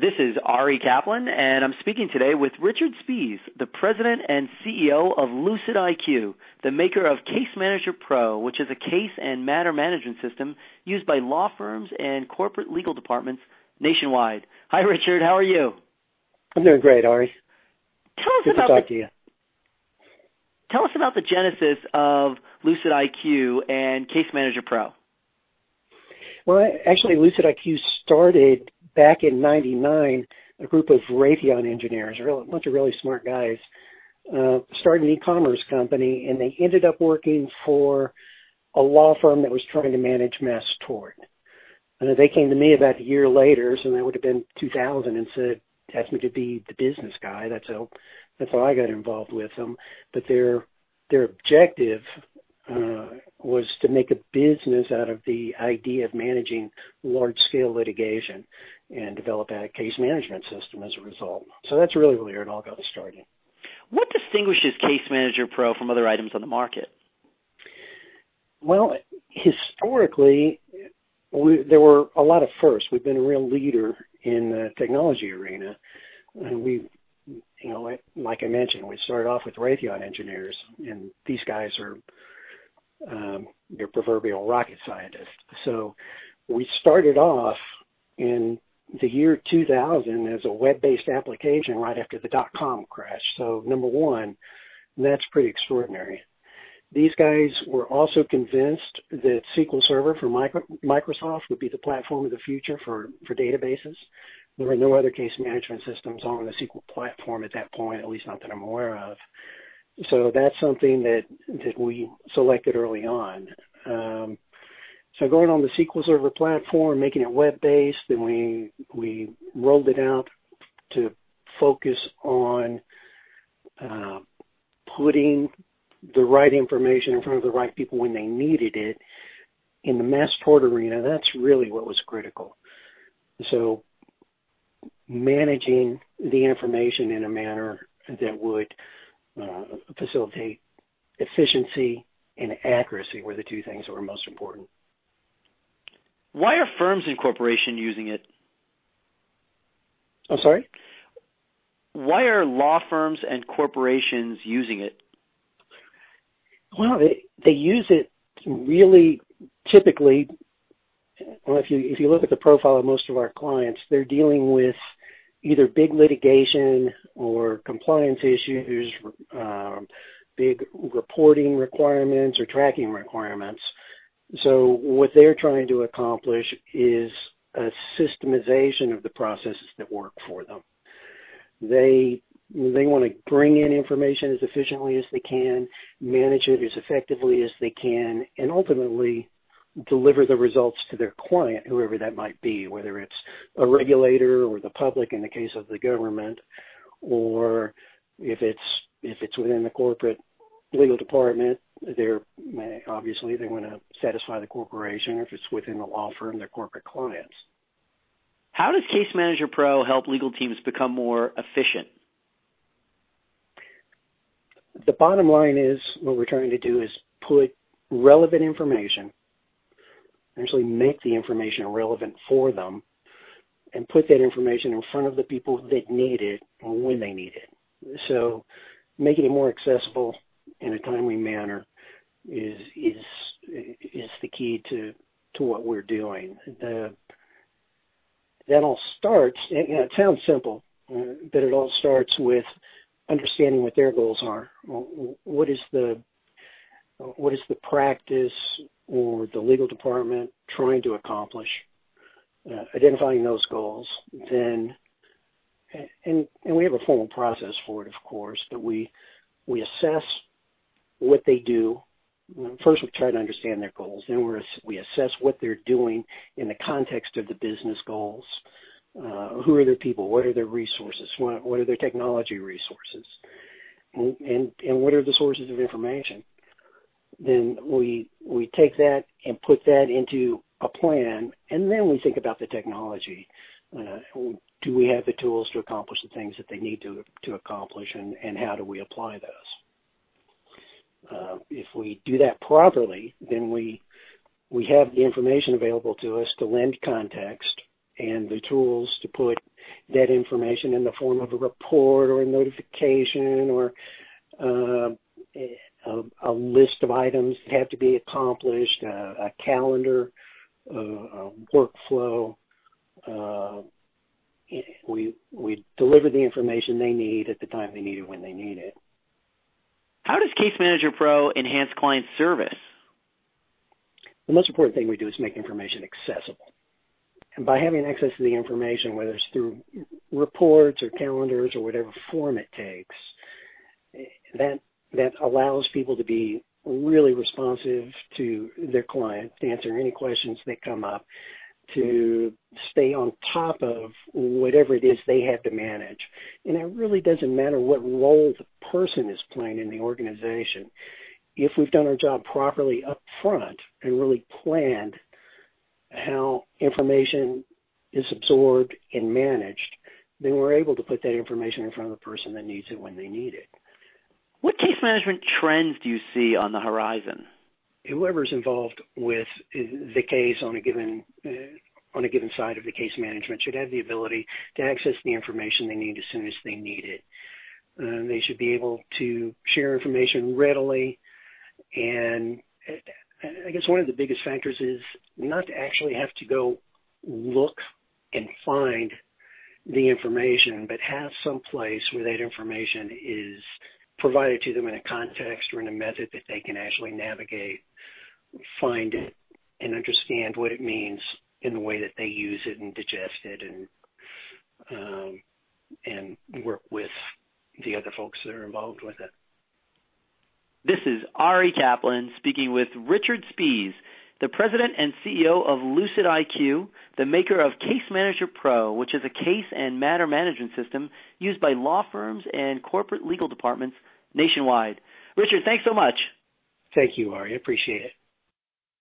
This is Ari Kaplan, and I'm speaking today with Richard Spies, the President and CEO of LucidIQ, the maker of Case Manager Pro, which is a case and matter management system used by law firms and corporate legal departments nationwide. Hi, Richard. How are you? I'm doing great, Ari. Tell us Good about to talk the, to you. Tell us about the genesis of LucidIQ and Case Manager Pro. Well, actually, LucidIQ started back in '99. A group of Raytheon engineers, a bunch of really smart guys, uh, started an e-commerce company, and they ended up working for a law firm that was trying to manage mass tort. And they came to me about a year later, so that would have been 2000, and said, asked me to be the business guy. That's how that's how I got involved with them. But their their objective uh, was to make a business out of the idea of managing large scale litigation and develop a case management system as a result. So that's really where it all got started. What distinguishes Case Manager Pro from other items on the market? Well, historically, we, there were a lot of firsts. We've been a real leader in the technology arena. And we, you know, like I mentioned, we started off with Raytheon engineers, and these guys are um, your proverbial rocket scientist. So we started off in the year 2000 as a web-based application right after the dot-com crash. So number one, that's pretty extraordinary. These guys were also convinced that SQL Server for Microsoft would be the platform of the future for, for databases. There were no other case management systems on the SQL platform at that point, at least not that I'm aware of. So that's something that, that we selected early on. Um, so going on the SQL Server platform, making it web-based, then we we rolled it out to focus on uh, putting the right information in front of the right people when they needed it. In the mass tort arena, that's really what was critical. So managing the information in a manner that would uh, facilitate efficiency and accuracy were the two things that were most important. Why are firms and corporations using it? I'm sorry? Why are law firms and corporations using it? Well, they, they use it really typically. Well, if you if you look at the profile of most of our clients, they're dealing with either big litigation or compliance issues, um, big reporting requirements or tracking requirements. So what they're trying to accomplish is a systemization of the processes that work for them. They they want to bring in information as efficiently as they can, manage it as effectively as they can, and ultimately deliver the results to their client, whoever that might be, whether it's a regulator or the public in the case of the government, or if it's if it's within the corporate legal department, they're obviously they want to satisfy the corporation. If it's within the law firm, their corporate clients. How does Case Manager Pro help legal teams become more efficient? The bottom line is what we're trying to do is put relevant information actually make the information relevant for them and put that information in front of the people that need it when they need it. So making it more accessible in a timely manner is is is the key to to what we're doing. The, that all starts. You know, it sounds simple, uh, but it all starts with understanding what their goals are. What is the what is the practice or the legal department trying to accomplish, uh, identifying those goals, then and and we have a formal process for it, of course, but we we assess what they do. First, we try to understand their goals. Then we we assess what they're doing in the context of the business goals. Uh, who are their people? What are their resources? What, what are their technology resources? And, and and what are the sources of information? Then we we take that and put that into a plan, and then we think about the technology. Uh, do we have the tools to accomplish the things that they need to to accomplish, and, and how do we apply those? Uh, if we do that properly, then we we have the information available to us to lend context and the tools to put that information in the form of a report or a notification or uh, a, a, list of items that have to be accomplished, uh, a calendar, uh, a workflow. Uh, we we deliver the information they need at the time they need it when they need it. How does Case Manager Pro enhance client service? The most important thing we do is make information accessible. And by having access to the information, whether it's through reports or calendars or whatever form it takes, that that allows people to be really responsive to their clients, to answer any questions that come up, to stay on top of whatever it is they have to manage. And it really doesn't matter what role the person is playing in the organization. If we've done our job properly up front and really planned how information is absorbed and managed, then we're able to put that information in front of the person that needs it when they need it. What case management trends do you see on the horizon? whoever's involved with the case on a given uh, on a given side of the case management should have the ability to access the information they need as soon as they need it. Uh, they should be able to share information readily, and uh, I guess one of the biggest factors is not to actually have to go look and find the information, but have some place where that information is provided to them in a context or in a method that they can actually navigate, find it, and understand what it means in the way that they use it and digest it and um, and work with the other folks that are involved with it. This is Ari Kaplan speaking with Richard Spies, the president and CEO of Lucid IQ, the maker of Case Manager Pro, which is a case and matter management system used by law firms and corporate legal departments nationwide. Richard, thanks so much. Thank you, Ari. I appreciate it.